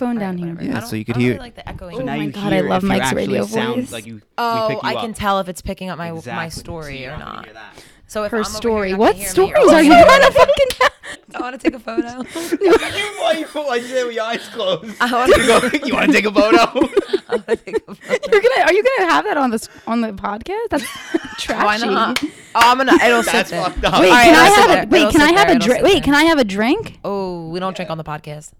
phone All right, down here. whatever. Yeah, I don't- so you could I don't hear- really like the echoing. Oh now my you God, I hear love if you Mike's actually radio sound voice. Like you, we Oh, pick you I up. can tell if it's picking up my my Exactly. story So you or don't have to not. hear. So if Her I'm over here, story. you're not What gonna hear me. stories Oh, are you trying to fucking tell? I want to take a photo. Why you why you say with your eyes closed? I want to go. you want to take a photo? I want to take a photo. You're gonna are you gonna have that on the s- on the podcast? That's trashy. Why not? Oh, I'm gonna. It'll sit That's there. fucked up. Wait, All right, can I it'll sit have there. a wait? It'll Can I sit have a It'll drink? sit Wait, there. can I have a drink? Oh, we don't drink on the podcast.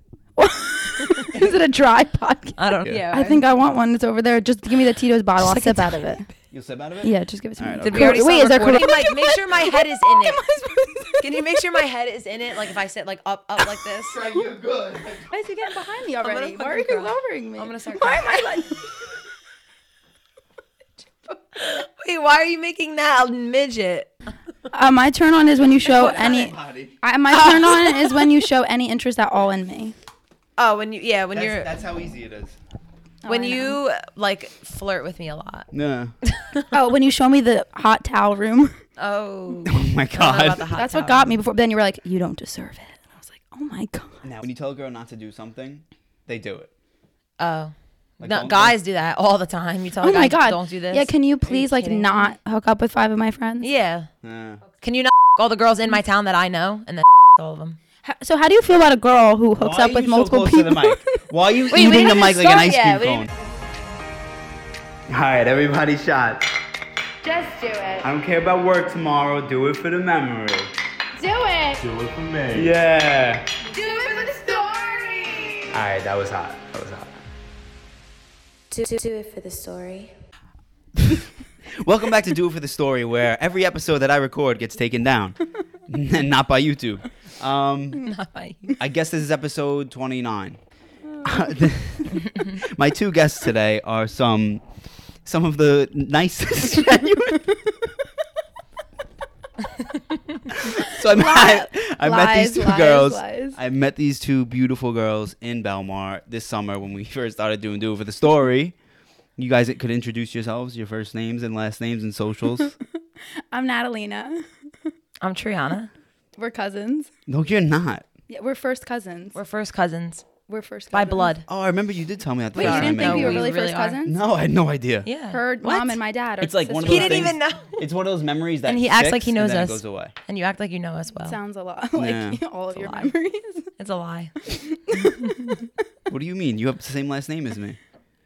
Is it a dry podcast? I don't. Yeah. Yeah. I think I want one. It's over there. Just give me the Tito's bottle. I'll Just sip out of it. You'll sip out of it? Yeah, just give it to All me. right, Did okay. we already Wait, is there recording? corona- Like, make sure my head is in it. Am I supposed to- Can you make sure my head is in it? Like if I sit like up, up like this. You're good. Why is he getting behind me already? Why are you cry. lowering me? I'm gonna start Why crying. am I like? Wait, why are you making that a midget? Uh, my turn on is when you show any. I, my turn on is when you show any interest at all in me. Oh, when you yeah, when That's, you're that's how easy it is. Oh, when I know. you like flirt with me a lot. No. Oh, when you show me the hot towel room. Oh, Oh my I don't know about god. That's what got me before. Then you were like, you don't deserve it. And I was like, oh my god. Now, when you tell a girl not to do something, they do it. Oh, Like, no, don't- guys do that all the time. You tell Oh a guy, my god. don't do this. Yeah, can you please like kidding? not hook up with five of my friends? Yeah, Yeah. can you not all the girls in my town that I know and then all of them? Ho- So how do you feel about a girl who hooks Why up with you so multiple people? the mic? Why are you Wait, eating the mic like an ice yet. cream We cone? All right, everybody shot. Just do it. I don't care about work tomorrow. Do it for the memory. Do it. Do it for me. Yeah. Do it for the story. All right, that was hot. That was hot. Do, do, do it for the story. Welcome back to Do It for the Story, where every episode that I record gets taken down, and not by YouTube. Um, Not by you. I guess this is episode 29. My two guests today are some some of the nicest. genuine- so I met, I met these two lies, girls. lies. I met these two beautiful girls in Belmar this summer when we first started doing Do It for the Story. You guys could introduce yourselves, your first names and last names and socials. I'm Natalina. I'm Triana. We're cousins. no, you're not. Yeah, we're first cousins. We're first cousins We're first by cousins. blood. Oh, I remember you did tell me that. the Wait, first you time didn't I think met we No, were we really really first are. cousins? No, I had no idea. Yeah. Her What? mom and my dad are It's like one of sisters. He those didn't things- even know. It's one of those memories that And he acts sticks like he and knows then us. It goes away. And you act like you know us well. Sounds a lot like Yeah. all of It's a your lie. memories. It's a lie. What do you mean? You have the same last name as me.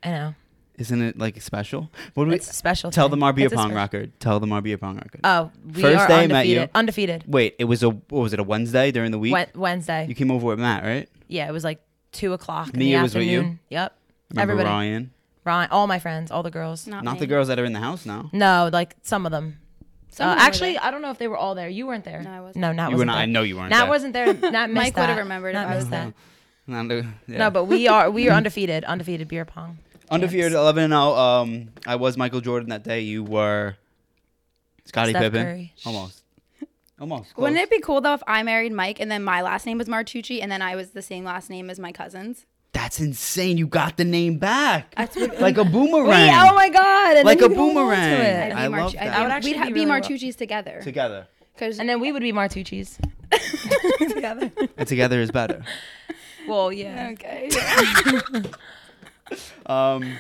I know. Isn't it like special? What do we It's a special. tell thing. them our beer It's a pong special- record? Tell them our beer pong record. Oh, we First are day I undefeated. met you. Undefeated. Wait, it was a what was it a Wednesday during the week? Wed- Wednesday. You came over with Matt, right? yeah, it was like two o'clock in Nia the was with you? afternoon. Yep. Remember Everybody. Ryan, Ryan, all my friends, all the girls. Not, not me. the girls that are in the house now. No, like some of them. Some Uh, them were actually, there. I don't know if they were all there. You weren't there. No, I wasn't. No, Nat You were wasn't not. I know you weren't. Nat there. wasn't there. Nat missed Mike would have that. remembered Nat if I was missed there. that. Not the- yeah. No, but we are we are undefeated. Undefeated beer pong. Undefeated Yes. eleven and zero. Um, I was Michael Jordan that day. You were Scottie Steph Pippen. Curry. Almost. Almost. Wouldn't close. it be cool though if I married Mike and then my last name was Martucci and then I was the same last name as my cousins? That's insane. You got the name back. That's what, like a boomerang. Wait, oh my god! And Like a you hold on to boomerang. I'd be I March- love that. be- would actually we'd ha- be be really well- Martucci's together. Together. Because And then we would be Martucci's. Together. And together is better. Well, yeah. okay. Um.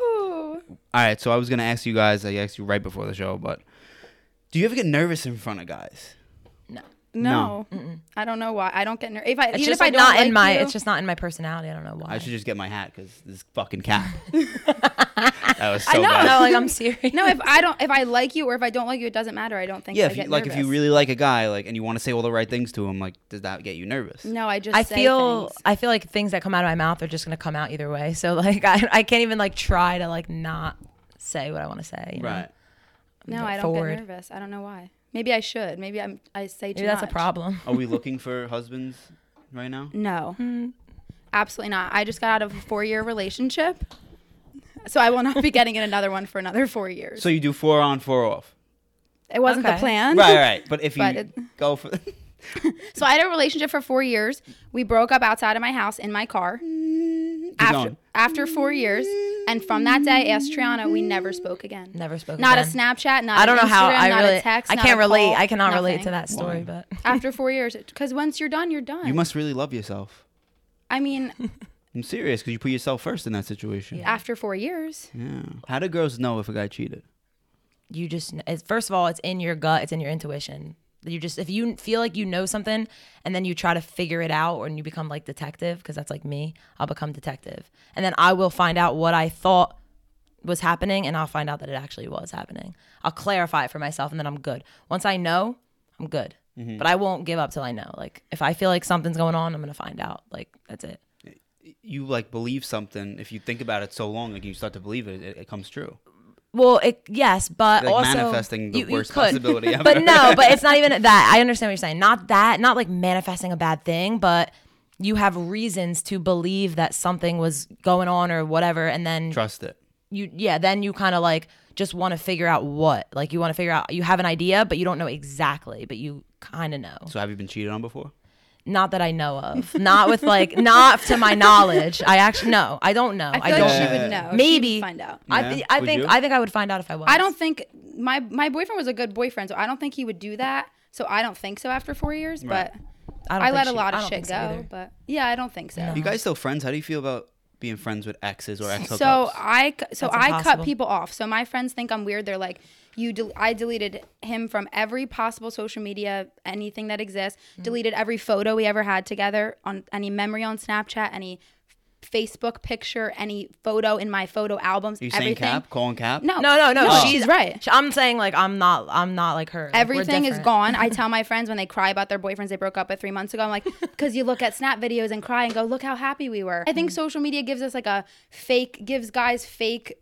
All right. So I was gonna ask you guys. I asked you right before the show, but do you ever get nervous in front of guys? No, No. I don't know why. I don't get nervous. If I It's even just if I like don't not like in my. you, It's just not in my personality. I don't know why. I should just get my hat because this fucking cap. that was so I know. bad. no, like I'm serious. no. If I don't, if I like you or if I don't like you, it doesn't matter. I don't think. Yeah, I if you, get like if you really like a guy, like, and you want to say all the right things to him, like, does that get you nervous? No, I just. I say feel things. I feel like things that come out of my mouth are just gonna come out either way. So like I, I can't even like try to like not say what I want to say. you know? Right. No, I don't forward. get nervous. I don't know why. Maybe I should. Maybe I'm. I say too Maybe that's much. a problem. Are we looking for husbands right now? No, Hmm. absolutely not. I just got out of a four-year relationship, so I will not be getting in another one for another four years. So you do four on, four off. it wasn't the plan. Right, right. But if you But it- go for, So I had a relationship for four years. We broke up outside of my house in my car. After going. after four years, and from that day, asked Triana, we never spoke again. Never spoke. Not again. a Snapchat. Not I don't an know how Instagram, I not really. a text. I can't relate. call, I cannot relate to that story, Why? but After four years, because once you're done, you're done. you must really love yourself. I mean, I'm serious because you put yourself first in that situation. Yeah. After four years, Yeah. How do girls know if a guy cheated? you just it's, first of all it's in your gut it's in your intuition. You just if you feel like you know something and then you try to figure it out and you become like detective because that's like me i'll become detective. And then i will find out what i thought was happening and i'll find out that it actually was happening. I'll clarify it for myself and then i'm good. Once i know i'm good. Mm-hmm. But i won't give up till i know. Like if i feel like something's going on i'm gonna find out. Like that's it You like believe something if you think about it so long, like you start to believe it, it, it comes true. Well, it yes, but Like also manifesting the you- worst possibility ever. But no, but it's not even that. I understand what you're saying. Not that, not like manifesting a bad thing, but you have reasons to believe that something was going on or whatever, and then Trust it. you, yeah, then you kind of like just want to figure out what, like you want to figure out. You have an idea, but you don't know exactly, but you kind of know. So have you been cheated on before? Not that I know of. Not with like, not to my knowledge. I actually no, I don't know. I I, don't. like she would know. She Maybe would find out. I, th- I Would think you? I think I would find out if I was. I don't think my my boyfriend was a good boyfriend, so I don't think he would do that. So I don't think so after four years. Right. But I, don't I, think let a lot of shit so go. either. but yeah, I don't think so. You guys still friends? How do you feel about being friends with exes or ex hookups? So I so That's I cut people off. So my friends think I'm weird. They're like, you. Del- I deleted him from every possible social media, anything that exists. Mm. Deleted every photo we ever had together on any memory on Snapchat, any Facebook picture, any photo in my photo albums. Are you saying everything. cap? Calling cap? No, No, no, no. no. she's She's right. I'm saying like I'm not. I'm not like her. Like, Everything is gone. I tell my friends when they cry about their boyfriends they broke up with three months ago. I'm like, because you look at snap videos and cry and go, look how happy we were. I Mm. think social media gives us like a fake, gives guys fake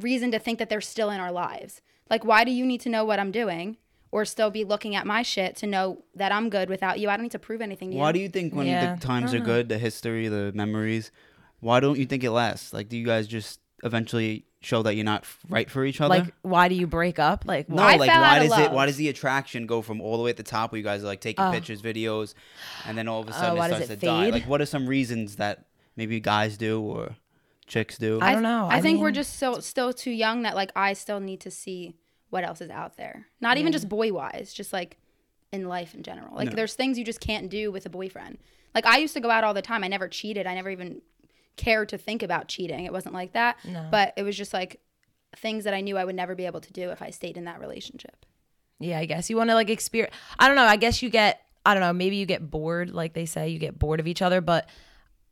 reason to think that they're still in our lives. Like, why do you need to know what I'm doing or still be looking at my shit to know that I'm good without you? I don't need to prove anything to Why you. do you think when Yeah. the times are uh-huh. good, the history, the memories, why don't you think it lasts? Like, do you guys just eventually show that you're not f- right for each other? Like, why do you break up? Like, no, why? I like fell why out of does it? love. Why does the attraction go from all the way at the top where you guys are like taking Oh. pictures, videos, and then all of a uh, sudden Oh, it does starts it to die? fade? Like, what are some reasons that maybe guys do or chicks do? I don't know. I, I think we're mean- just so still too young that like I still need to see what else is out there. Not even just boy wise, just like in life in general. Like No. there's things you just can't do with a boyfriend. Like I used to go out all the time. I never cheated. I never even cared to think about cheating. It wasn't like that. No. But it was just like things that I knew I would never be able to do if I stayed in that relationship. yeah, I guess you want to like experience. I don't know. I guess you get. I don't know. Maybe you get bored, like they say, you get bored of each other. But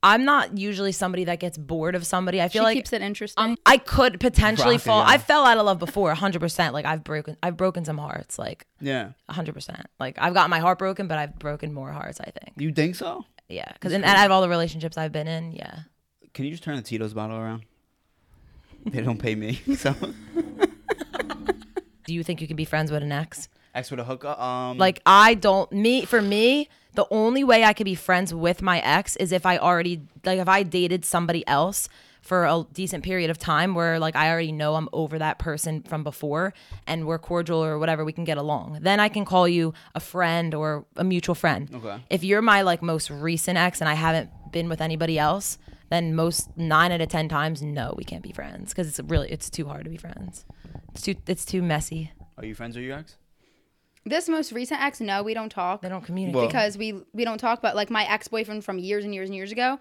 I'm not usually somebody that gets bored of somebody. I She feel like keeps it interesting. um, I could potentially Rocket, fall. yeah. I fell out of love before, 100. percent Like I've broken, I've broken some hearts, like yeah, 100. percent Like I've got my heart broken, but I've broken more hearts. I think. you think so? Yeah, because and out of all the relationships I've been in, yeah. Can you just turn the Tito's bottle around? They don't pay me, so Do you think you can be friends with an ex? Ex with a hookup. Um, Like I don't me for me, the only way I could be friends with my ex is if I already like if I dated somebody else for a decent period of time where like I already know I'm over that person from before and we're cordial or whatever we can get along. Then I can call you a friend or a mutual friend. Okay. If you're my like most recent ex and I haven't been with anybody else, then most 9 out of 10 times no, we can't be friends cuz it's really it's too hard to be friends. It's too it's too messy. are you friends with your ex? This most recent ex, no, we don't talk. They don't communicate. Well- because we we don't talk about like my ex-boyfriend from years and years and years ago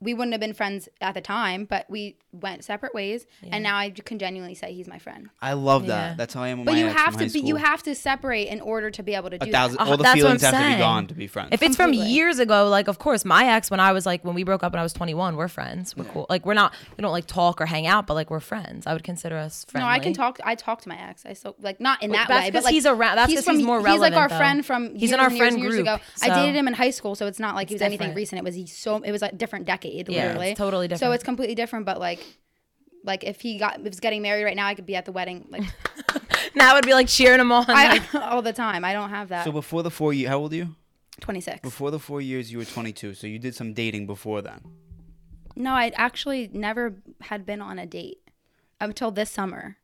we wouldn't have been friends at the time but we went separate ways and now i can genuinely say he's my friend I love that. Yeah. That's how I am with but my you ex have from to high be you have to separate in order to be able to do a thousand. Uh, all the that's what feelings I'm have to be saying. gone to be friends. If it's from years ago, like of course my ex when I was like when we broke up when I was 21, we're friends. We're cool. Like we're not we don't like talk or hang out, but like we're friends. I would consider us that friendly. no i can talk i talk to my ex i still like not in Well, that that's way but 'cause like he's around- that's 'cause he's more relevant. he's like our though. friend from He's years in our and years friend and years group, ago i dated him in high school so it's not like he was anything recent it was he so it was a different decade Yeah, it's literally totally so it's completely different but like like if he got if was getting married right now i could be at the wedding like now would be like cheering him on. like, all the time i don't have that so before the four years, how old are you? 26 Before the four years, you were 22. So you did some dating before then. No, I actually never had been on a date until this summer.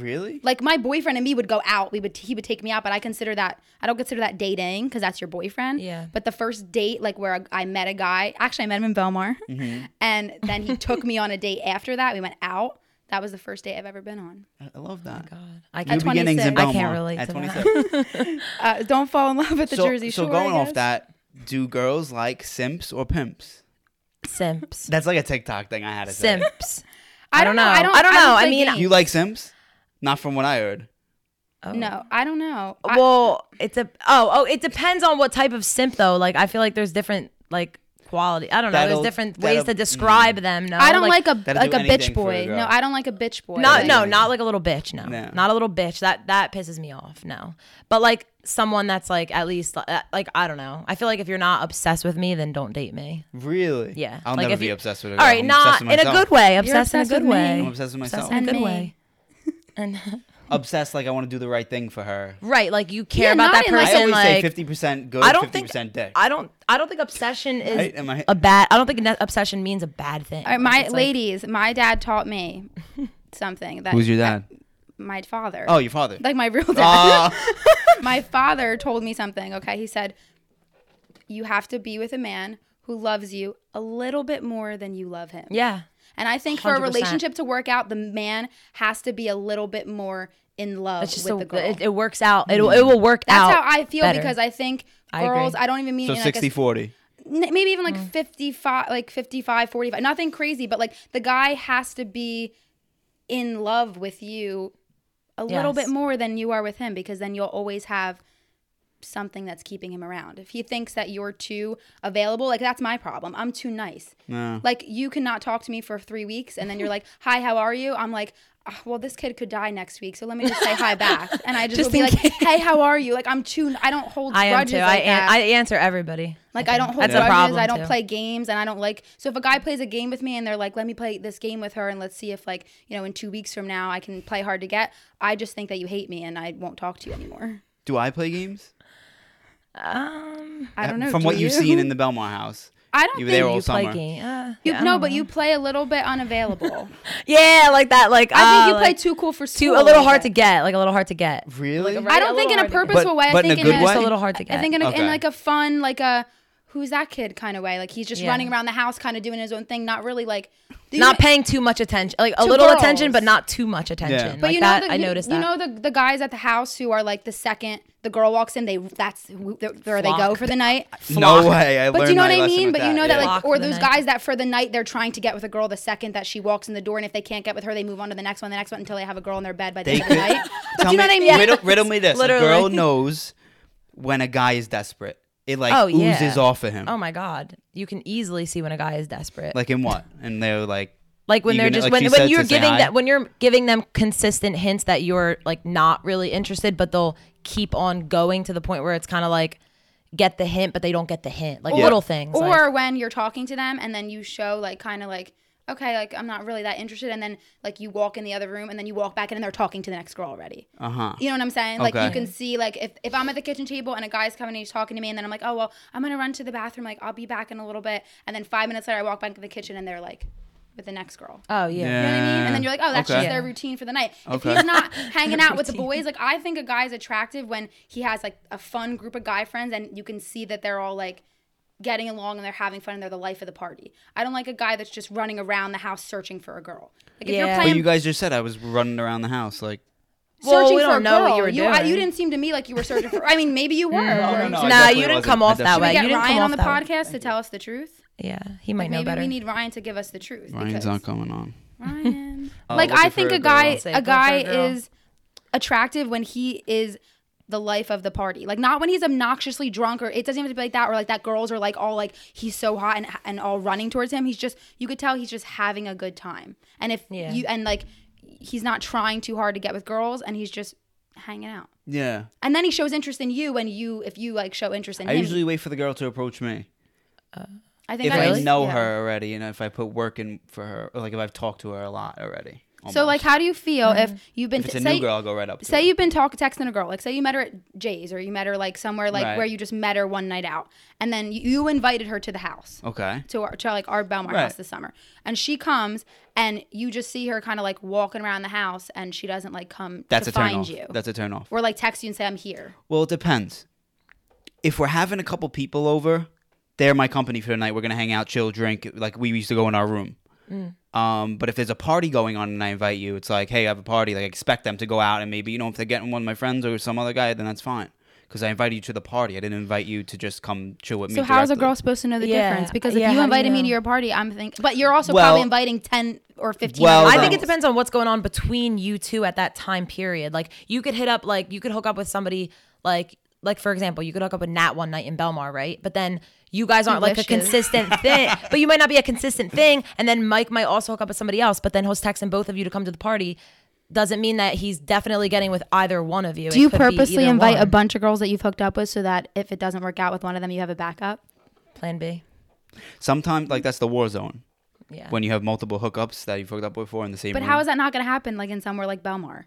Really? Like my boyfriend and me would go out. We would he would take me out, but I consider that I don't consider that dating because that's your boyfriend. Yeah. But the first date, like where I met a guy, actually I met him in Belmar, Mm-hmm. and then he took me on a date after that. We went out. That was the first date I've ever been on. I I love that. God, I can't. At beginnings in 26. I can't relate at to 27. Uh, don't fall in love with the so, Jersey so Shore. I going off that, do girls like simps or pimps? Simps. That's like a TikTok thing I had to say. Simps. I don't know. I don't- I don't know. I play mean, games. You like Sims? Not from what I heard. oh. No, I don't know. I- Well, it's a oh oh. It depends on what type of simp though. Like I feel like there's different like quality. I don't know. That'll- there's different ways to describe them. No, I don't like, a like a bitch for a boy. No, I don't like a bitch boy. Not Like, no, not like a little bitch. No, No. not a little bitch. That that pisses me off. No, but like someone that's like at least uh, like I don't know. I feel like if you're not obsessed with me, then don't date me. Really? Yeah, I'll like never if be you- obsessed with a All girl. right, I'm not obsessed in a good way. Obsessed, in a good way. I'm obsessed with Obsessed myself. in a good me. way. And Obsessed, like I want to do the right thing for her. right, like you care Yeah, about not that in, like, I person. always Like, say fifty percent good, I don't fifty think percent dick. I don't. I don't think obsession is Right? Am I- a bad. I don't think ne- obsession means a bad thing. All right, my it's like- ladies, my dad taught me something that Who's your dad? my father. Oh, your father. like my real dad. Ah. my father told me something. Okay, he said you have to be with a man who loves you a little bit more than you love him. Yeah. And I think for a 100%. relationship to work out, the man has to be a little bit more in love just with a, the girl. it, it works out. It, it will work That's out. That's how I feel better. because I think girls. agree. I, don't even mean so it in like a 60 40. maybe even Mm. like 55 like 55 45 nothing crazy but like the guy has to be in love with you a little bit more than you are with him because then you'll always have something that's keeping him around if he thinks that you're too available like that's my problem i'm too nice No. like you cannot talk to me for three weeks and then you're like hi how are you i'm like "Ah, well this kid could die next week so let me just say hi back and i just, Just will be like case. hey how are you like i'm too i don't hold I am grudges too. I, like an- I answer everybody. Like I don't hold That's a grudges. problem, I don't too. play games, and I don't like. So if a guy plays a game with me, and they're like, "Let me play this game with her, and let's see if like you know in two weeks from now I can play hard to get," I just think that you hate me, and I won't talk to you anymore. Do I play games? Um, I don't know. From do what you? you've seen in the Belmar house. I don't you were think there all you play summer. game. Uh, you yeah, no, but know. you play a little bit unavailable. Yeah, like that. Like I think uh, you play like, too cool for school. too school. a little hard bit. to get. Like a little hard to get. Really? Like a I a don't think in a hard to get. purposeful But- way. I but in a think good in way? Just a little hard to get. I think in, a, in like a fun, like a who's that kid kind of way. Like he's just Yeah. running around the house, kind of doing his own thing, not really like. not know- paying too much attention. Like a To little attention, but not too much attention. Yeah. But like you know, that, the, I you, noticed you that. know the the guys at the house who are like the second the girl walks in, they that's who, they're- where they go for the night. no way. I But learned do you know my what I mean? with But you know that, like, Flock or for the those night. guys that for the night they're trying to get with a girl the second that she walks in the door, and if they can't get with her, they move on to the next one, the next one until they have a girl in their bed by the end of the night. But Tell you know me, what I mean? Riddle, riddle me this. Literally. A girl knows when a guy is desperate. It like Oh, yeah. oozes off of him. oh my god, you can easily see when a guy is desperate. Like in what? And they're like, like when they're just like when, when you're giving that when you're giving them consistent hints that you're like not really interested but they'll keep on going to the point where it's kind of like get the hint but they don't get the hint like Yeah. little things Or like, when you're talking to them and then you show like kind of like okay, like I'm not really that interested, and then like you walk in the other room and then you walk back in and they're talking to the next girl already. uh huh. You know what I'm saying? Like you can see like if, if I'm at the kitchen table and a guy's coming and he's talking to me and then I'm like, oh well, I'm gonna run to the bathroom. Like I'll be back in a little bit, and then five minutes later I walk back to the kitchen and they're like with the next girl. oh yeah, You know what I mean? And then you're like, oh, that's Okay. just their routine for the night. Okay. If he's not hanging out with the boys, like I think a guy's attractive when he has like a fun group of guy friends and you can see that they're all like getting along and they're having fun and they're the life of the party. I don't like a guy that's just running around the house searching for a girl. Like if you're Yeah. But you guys just said I was running around the house like. Well, searching we for don't a know girl, what you were you, I- you didn't seem to me like you were searching for. I mean, maybe you were. no, Or- no, nah you didn't wasn't. come off that definitely way we you get didn't Ryan come on the that way. podcast to tell us the truth? yeah he might know Maybe better we need Ryan to give us the truth. Ryan's not coming on. Ryan. Oh, like I think a a guy a guy is attractive when he is the life of the party. Like not when he's obnoxiously drunk or it doesn't even have to be like that or like that girls are like all like he's so hot and and all running towards him. He's just you could tell he's just having a good time. And if Yeah. you and like he's not trying too hard to get with girls and he's just hanging out. Yeah. And then he shows interest in you when you if you like show interest in I him. usually wait for the girl to approach me. I think If I just- know yeah. her already and if I put work in for her, or like if I've talked to her a lot already. So like how do you feel if mm-hmm. you've been if it's a say, new girl, I'll go right up to say her. you've been talking texting a girl like say you met her at jay's or you met her like somewhere like Right. where you just met her one night out and then you, you invited her to the house Okay. to our to like our belmar Right. house this summer and she comes and you just see her kind of like walking around the house and she doesn't like come That's to a turn off. you That's a turn off. or like text you and say i'm here Well, it depends. If we're having a couple people over, they're my company for the night. We're gonna hang out, chill, drink, like we used to go in our room. Um, but if there's a party going on and I invite you, it's like, hey, I have a party. Like, I expect them to go out and maybe you know if they're getting one of my friends or some other guy, then that's fine. because I invited you to the party. I didn't invite you to just come chill with me. So how's a girl supposed to know the Yeah. difference? Because if Yeah, you how do you invited me to your party, I'm thinking, but you're also Well- probably inviting ten or fifteen. Well, I think it depends on what's going on between you two at that time period. Like you could hit up like you could hook up with somebody like like for example, you could hook up with Nat one night in Belmar, right? But then you guys aren't like a consistent thing. But you might not be a consistent thing. And then Mike might also hook up with somebody else, but then he'll texting both of you to come to the party. Doesn't mean that he's definitely getting with either one of you. Do you purposely invite a bunch of girls that you've hooked up with so that if it doesn't work out with one of them, you have a backup? plan B? Sometimes like that's the war zone Yeah. when you have multiple hookups that you've hooked up before in the same. But room. how is that not going to happen like in somewhere like Belmar?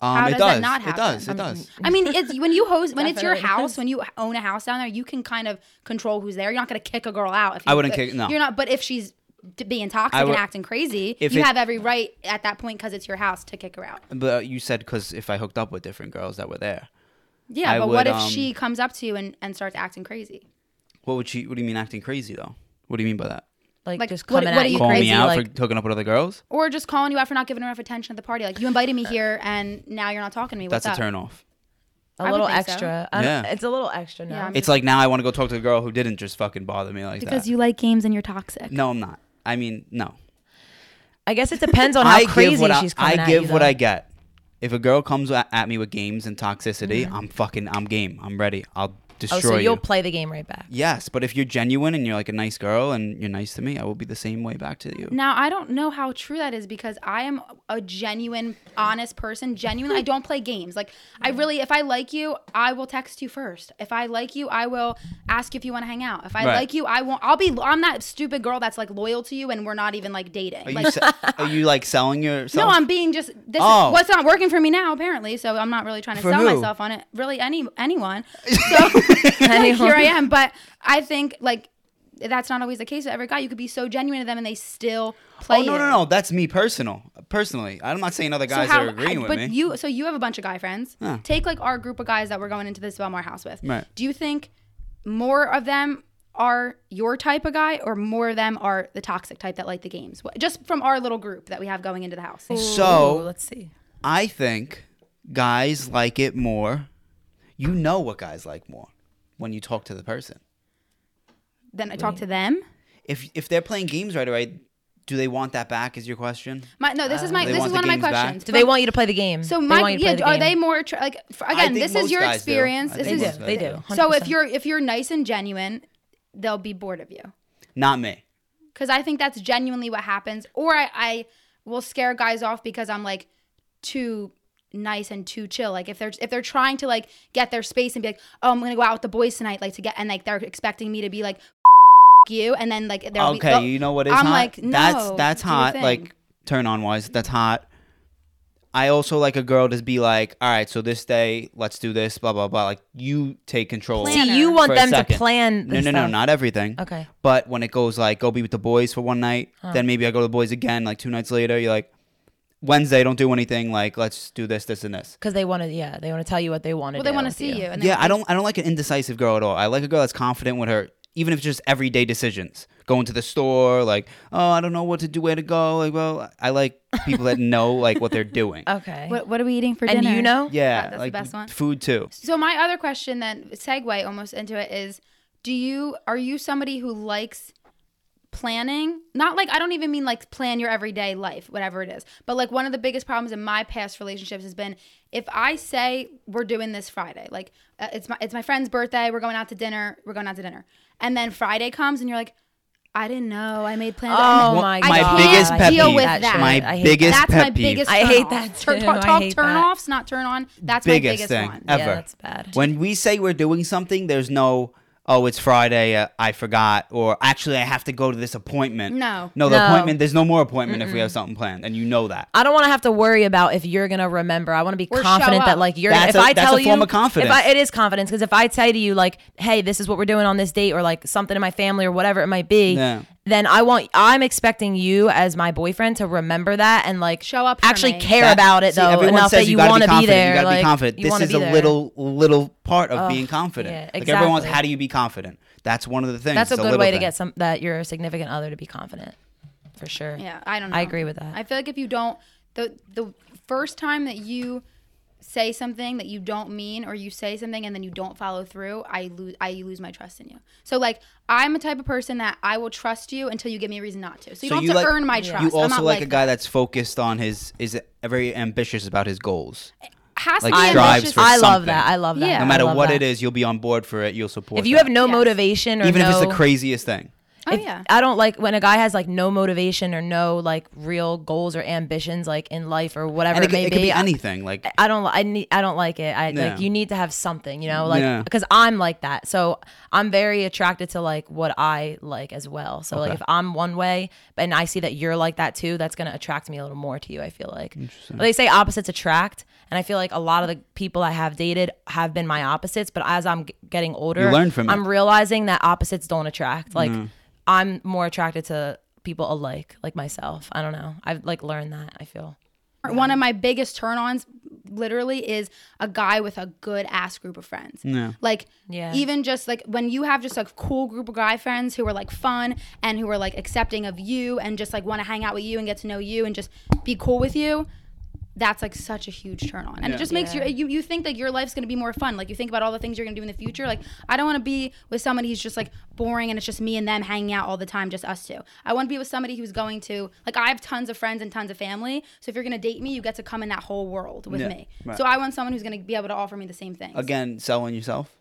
Um, how it does does. that not It does. It Um, does. I mean, it's when you host when it's your house, when you own a house down there, you can kind of control who's there. You're not going to kick a girl out. If you, I wouldn't kick- no. You're not. But if she's being toxic would- and acting crazy, If you it- have every right at that point because it's your house to kick her out. But you said because if I hooked up with different girls that were there, Yeah, I but what if um, she comes up to you and, and starts acting crazy? what would she? What do you mean acting crazy though? What do you mean by that? Like, like, just what- coming what at are you you Calling crazy me out like for hooking up with other girls? Or just calling you out for not giving enough attention at the party. Like you invited me here and now you're not talking to me. What's That's a up? turn off. a I would little think so. extra. I don't- Yeah. It's a little extra now. Yeah, I'm It's like now I want to go talk to a girl who didn't just fucking bother me like Because that. you like games and you're toxic. no, I'm not. I mean, no. I guess it depends on how I crazy give what I, she's coming I at give you, what though. I get. If a girl comes at, at me with games and toxicity, Mm-hmm. I'm fucking, I'm game. I'm ready. I'll destroy Oh, so you'll you. play the game right back. yes, but if you're genuine and you're like a nice girl and you're nice to me, I will be the same way back to you. Now I don't know how true that is because I am a genuine, honest person. Genuinely, I don't play games. Like I really, if I like you, I will text you first. If I like you, I will ask you if you want to hang out. If I Right. like you, I won't. I'll be. I'm that stupid girl that's like loyal to you, and we're not even like dating. Are you, like, se- are you like selling yourself? no, I'm being just this. Oh. Is, what's not working for me now, apparently. So I'm not really trying to For sell who? myself on it. Really, any anyone. So like, here I am. But I think like that's not always the case with every guy. You could be so genuine to them, and they still play. Oh no, it. no, no. That's me personal. Personally, I'm not saying other guys are agreeing with but me. you, so you have a bunch of guy friends. Huh. Take like our group of guys that we're going into this Belmar house with. Right. Do you think more of them are your type of guy, or more of them are the toxic type that like the games? Just from our little group that we have going into the house. so Ooh, let's see. I think guys like it more. You know what guys like more when you talk to the person. Then I talk to them. If if they're playing games right away, do they want that back? Is your question? My, no, this is my They this want is the one of my games back? questions. Do they want you to play the game? So They my want you to yeah, play the are game. they more tra- like for, again? think This most is your guys do. experience. I This think They is do. most They do. so if 100%. you're if you're nice and genuine, they'll be bored of you. Not me. because I think that's genuinely what happens. Or I, I will scare guys off because I'm like too nice and too chill. Like if they're if they're trying to like get their space and be like, oh, I'm gonna go out with the boys tonight, like to get and like they're expecting me to be like you, and then like they'll be, Okay, they'll- you know what is I'm hot? like, that's no, that's do your hot. Like turn on wise, that's hot. I also like a girl to be like, all right, so this day, let's do this, blah blah blah. Like you take control. Planner. See, you want for a them to plan. No, no, no, stuff. not everything. Okay. But when it goes like, go be with the boys for one night, then maybe I go to the boys again, like two nights later. You're like, Wednesday, don't do anything. Like, let's do this, this, and this. Because they want to, yeah, they want to tell you what they want to well, they want to see you. And Yeah, then I don't, I don't like an indecisive girl at all. I like a girl that's confident with her, even if it's just everyday decisions. Going to the store, like, oh, I don't know what to do, where to go. Like, well, I like people that know like what they're doing. Okay. What, what are we eating for and dinner? you know? Yeah, that's the like best one. food too. So my other question then segue almost into it is do you are you somebody who likes planning? Not like I don't even mean like plan your everyday life, whatever it is. But like one of the biggest problems in my past relationships has been if I say we're doing this Friday, like uh, it's my it's my friend's birthday, we're going out to dinner, we're going out to dinner. And then Friday comes and you're like I didn't know. I made plans. Oh And then my I my can't biggest pet deal peeve. with That that. My I hate biggest that. That's pet my biggest. I hate that Tur- too. talk, talk hate turn that. offs, not turn on. That's Biggest my biggest thing one. ever. Yeah, that's bad. When we say we're doing something, there's no, oh, it's Friday, uh, I forgot, or actually I have to go to this appointment. No. No, the No. appointment, there's no more appointment if we have something planned, and you know that. I don't want to have to worry about if you're gonna remember. I want to be Or confident that up. like you're. That's if a- I that's tell a form you, of confidence. If I, it is confidence because if I say to you like, "Hey, this is what we're doing on this date," or like something in my family or whatever it might be, Yeah. Then I want. I'm expecting you as my boyfriend to remember that and like Show up for Actually me. care That- about it see, though everyone enough says that you gotta want to be confident, there. You gotta like, be confident. This is a there. little little part of Ugh, being confident. yeah, Like everyone's, exactly. how do you be confident? That's one of the things. That's a It's good little way to thing. get some that your significant other to be confident, for sure. Yeah, I don't know. I agree with that. I feel like if you don't the the first time that you say something that you don't mean or you say something and then you don't follow through, I lose I lose my trust in you. So like I'm a type of person that I will trust you until you give me a reason not to. So you don't have to earn my trust. You I'm also not like, like a guy that. that's focused on his is very ambitious about his goals. has like, to be strives ambitious. for I love that. I love that. Yeah. No matter what that. it is, you'll be on board for it. You'll support. It. If you that. have no Yes. motivation or even if it's the craziest thing. Oh if- yeah. I don't like when a guy has like no motivation or no like real goals or ambitions like in life or whatever And it, it, could, may it could be anything. Like I don't li- I need I don't like it. I Yeah. like you need to have something, you know, like Yeah. because I'm like that. So I'm very attracted to like what I like as well. So like if I'm one way and I see that you're like that too, that's gonna attract me a little more to you. I feel like they say opposites attract, and I feel like a lot of the people I have dated have been my opposites. But as I'm g- getting older, learn from. I'm realizing that opposites don't attract. Like mm. I'm more attracted to people alike, like myself. I don't know. I've like learned that. I feel. One of my biggest turn-ons literally is a guy with a good ass group of friends. Yeah. Like Yeah. even just like when you have just a cool group of guy friends who are like fun and who are like accepting of you and just like want to hang out with you and get to know you and just be cool with you. That's like such a huge turn on. And it just makes you, you you think like your life's gonna be more fun. Like you think about all the things you're gonna do in the future. Like I don't wanna be with somebody who's just like boring and it's just me and them hanging out all the time, just us two. I wanna be with somebody who's going to like I have tons of friends and tons of family. So if you're gonna date me, you get to come in that whole world with Yeah, me. right. So I want someone who's gonna be able to offer me the same thing again, selling yourself.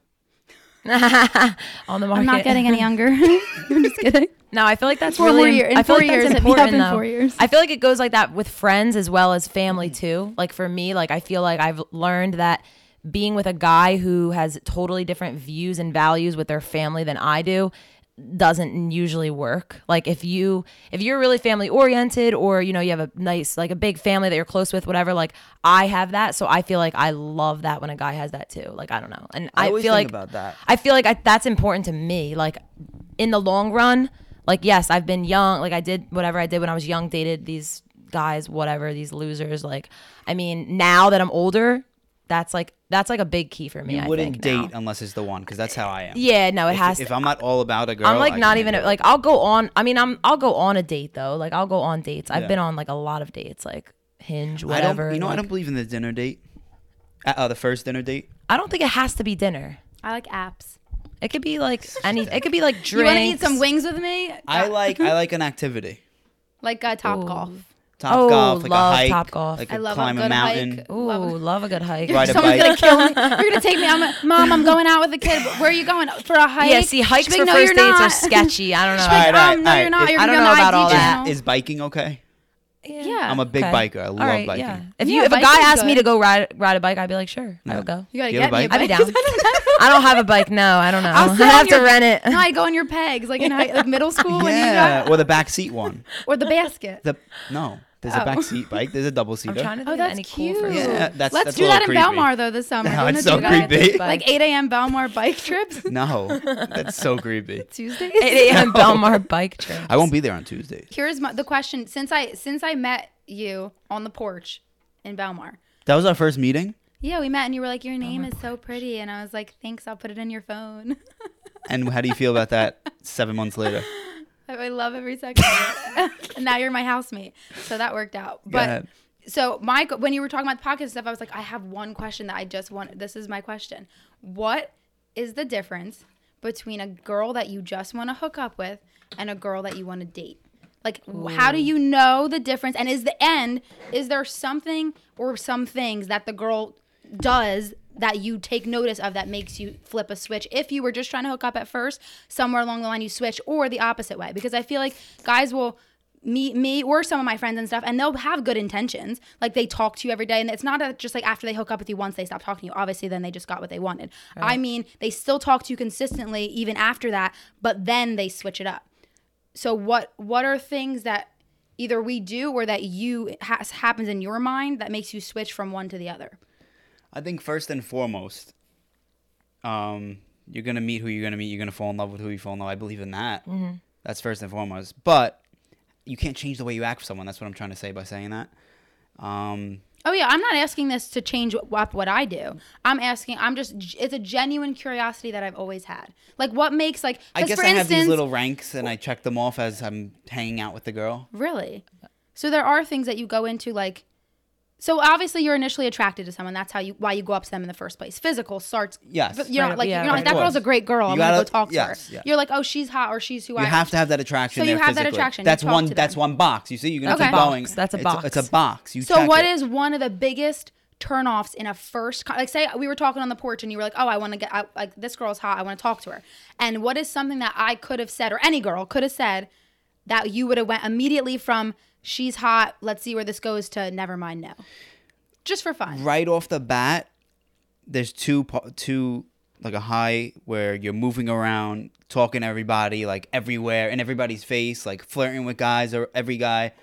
on the market. I'm not getting any younger. I'm just kidding. No, I feel like that's Four really. more year- in I feel four like years, that's important though. four years. I feel like it goes like that with friends as well as family too. Like for me, like I feel like I've learned that being with a guy who has totally different views and values with their family than I do doesn't usually work. Like if you if you're really family oriented or you know you have a nice like a big family that you're close with whatever like I have that so I feel like I love that when a guy has that too. Like I don't know. And I, always feel like about that. I feel like I, that's important to me. Like in the long run, like yes, I've been young. Like I did whatever I did when I was young, dated these guys, whatever these losers. Like I mean, now that I'm older, that's like that's like a big key for me. You I wouldn't think, now. date unless it's the one because that's how I am. Yeah, no, it If, has. if to. I'm not all about a girl, I'm like I not even do it. like I'll go on. I mean, I'm I'll go on a date though. Like I'll go on dates. I've Yeah. been on like a lot of dates, like Hinge, I whatever. don't. You know, I don't believe in the dinner date. Uh, uh, the first dinner date. I don't think it has to be dinner. I like apps. It could be like any. It could be like drinks. You want to eat some wings with me? I like. I like an activity. like a Top Ooh. Golf. Top Oh, golf, like love a hike, Topgolf. like I a love a climb a, good mountain. hike. Ooh, Love- love a good hike. Ride a Someone's bike. gonna kill me. You're gonna take me. I'm a, mom. I'm going out with a kid. Where are you going for a hike? Yeah, see, hikes She's for like, "No, first you're dates are sketchy. I don't know. She's like, Alright, alright, um, no, you're not. If- You're I don't be know about all ID that. channel. Is biking okay? Yeah. I'm a big Okay. biker. I love All right, biking. yeah. If Yeah, you if a guy biking's asked me to go ride ride a bike, I'd be like, sure, I Yeah. would go. You gotta You get a me bike? I'd be down. I don't have a bike. No, I don't know. I'll I sit on have to rent it. No, I go on your pegs like in high, like middle school when you Yeah, got, or the back seat one. or the basket. The no, there's a Oh. back seat bike. There's a double I'm trying to oh, think Oh, of that's any cute. cool. Yeah, that's Let's that's do a that little in creepy. Belmar though this summer. No, Don't it's so creepy. Like 8 a.m. Belmar bike trips No, that's so creepy. Tuesdays. 8 a.m. Belmar bike trip. I won't be there on Tuesdays. Here's my, the question: since I since I met you on the porch in Belmar, That was our first meeting, yeah, we met and you were like, "Your name is so pretty," and I was like, "Thanks, I'll put it in your phone." and how do you feel about that? Seven months later. I love every second. and now you're my housemate, so that worked out. But so my when you were talking about the podcast stuff, I was like, I have one question that I just want. This is my question: What is the difference between a girl that you just want to hook up with and a girl that you want to date? Like, w how do you know the difference? And is the end? Is there something or some things that the girl does that you take notice of that makes you flip a switch. If you were just trying to hook up at first somewhere along the line you switch or the opposite way. Because i feel like guys will meet me or some of my friends and stuff and they'll have good intentions. Like they talk to you every day and it's not just like after they hook up with you once they stop talking to you. Obviously then they just got what they wanted. I mean they still talk to you consistently even after that but then they switch it up. So what what are things that either we do or that you has happens in your mind that makes you switch from one to the other I think first and foremost, um, you're gonna meet who you're gonna meet. You're gonna fall in love with who you fall in love. I believe in that. Mm-hmm. That's first and foremost. But you can't change the way you act for someone. That's what I'm trying to say by saying that. Um, Oh yeah, I'm not asking this to change what what I do. I'm asking. I'm just. It's a genuine curiosity that I've always had. Like, what makes like? I guess for I have these little ranks, and I check them off as I'm hanging out with the girl. Really? So there are things that you go into like So obviously you're initially attracted to someone. That's how you why you go up to them in the first place. Physical starts. Yes. but You're Right, not like yeah, you're not right. like that girl's a great girl. I'm You gonna gotta- go talk to her. yeah. You're like, oh, she's hot or she's who You I. You have to have that attraction. So you there have that physically. attraction. You That's talk one. to That's them. one box. You see, you're gonna Okay. keep Box. going. That's a It's box. It's a box. You So check what it. is one of the biggest turnoffs in a first con- like say we were talking on the porch and you were like oh I want to get I, like this girl's hot I want to talk to her and what is something that I could have said or any girl could have said that you would have went immediately from she's hot let's see where this goes to never mind no just for fun right off the bat? There's two two like a high where you're moving around, talking to everybody, like everywhere in everybody's face, like flirting with guys or every guy.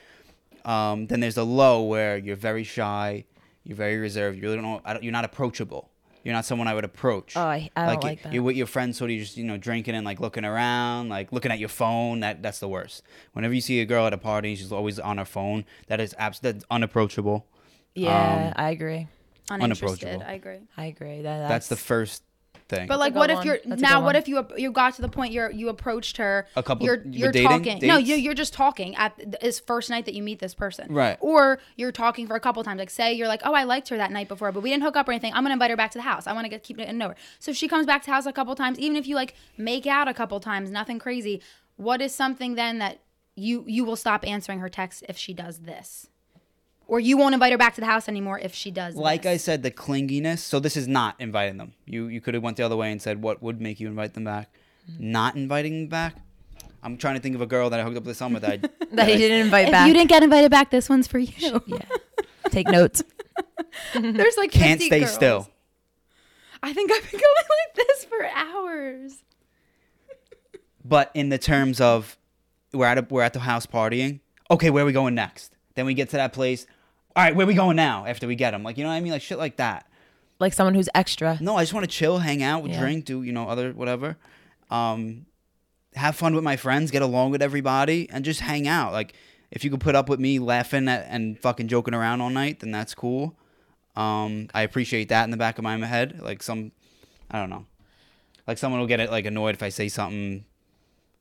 Um, then there's a low where you're very shy, you're very reserved. You really don't. I don't you're not approachable. You're not someone I would approach. Oh, I- I don't like that. You're with your friends, sort of just you know drinking and like looking around, like looking at your phone. That that's the worst. Whenever you see a girl at a party, she's always on her phone. That is abs- that's unapproachable. Yeah, Um, I agree. uninterested unapproachable. I agree I agree. That, That's the first thing. But like, what if one. you're That's now? What one. if you you got to the point you're you approached her? A couple- You're with you're dating? talking. No, you you're just talking at th- this first night that you meet this person. Right. Or you're talking for a couple times. Like, say you're like, oh, I liked her that night before, but we didn't hook up or anything. I'm gonna invite her back to the house. I want to get keep it in nowhere. So if she comes back to house a couple times, even if you like make out a couple times, nothing crazy. What is something then that you you will stop answering her texts if she does this? Or you won't invite her back to the house anymore if she does. like I said, the clinginess. So this is not inviting them. You you could have went the other way and said what would make you invite them back. Mm-hmm. Not inviting them back. I'm trying to think of a girl that I hooked up this summer that I, that he I- didn't invite If back. you didn't get invited back, this one's for you. yeah. Take notes. There's like can't 50 stay girls. still. I think I've been going like this for hours. But in the terms of we're at a, we're at the house partying. Okay, where are we going next? Then we get to that place. All right, where we going now? After we get them, like you know what I mean, like shit like that. Like someone who's extra. No, I just want to chill, hang out, Yeah. drink, do you know other whatever. Um, have fun with my friends, get along with everybody, and just hang out. Like if you could put up with me laughing at, and fucking joking around all night, then that's cool. Um, I appreciate that in the back of my head. Like some, I don't know, like someone will get it like annoyed if I say something.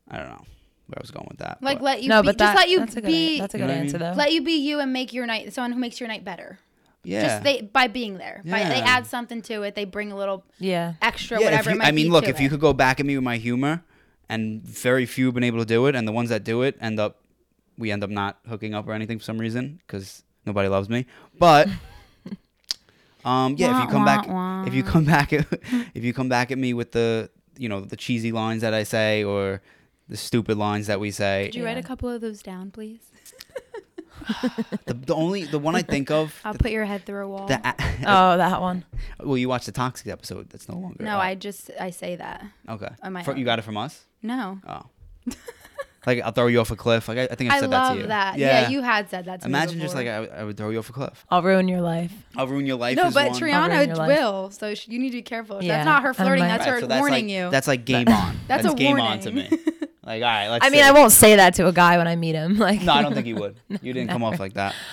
I don't know where I was going with that. Like but- let you no, be, but that, just let you that's a good, be that's a You good know what I answer mean? though. let you be you and make your night someone who makes your night better. yeah, Just they by being there. By, they Yeah. add something to it. They bring a little yeah. extra yeah. whatever if it you, might I mean, be look, to if you could go back at me with my humor, and very few have been able to do it, and the ones that do it end up, we end up not hooking up or anything for some reason because nobody loves me. But, um, yeah, if you Wah, come back, wah, wah. if you come back, at, if you come back at me with the, you know, the cheesy lines that I say or the stupid lines that we say, Could you write a couple of those down, please? the, the only the one I think of, I'll the, put your head through a wall. the, Oh, that one. well, you watched the toxic episode. That's no longer. no, uh, I just I say that. okay. on my you got it from us. No. Oh. like I'll throw you off a cliff. Like I, I think I I said love that to you. I love that. Yeah. you had said that to Imagine me. just like. I, I would throw you off a cliff. I'll ruin your life. I'll ruin your life. No, but one. Triana will, so sh- you need to be careful. Yeah, That's not her flirting. mind. That's Right, her so that's warning like, you. That's like game on. That's a game on to me. Like all right, let's. I mean, see. I won't say that to a guy when I meet him. Like, No, I don't think you would. You didn't come off like that.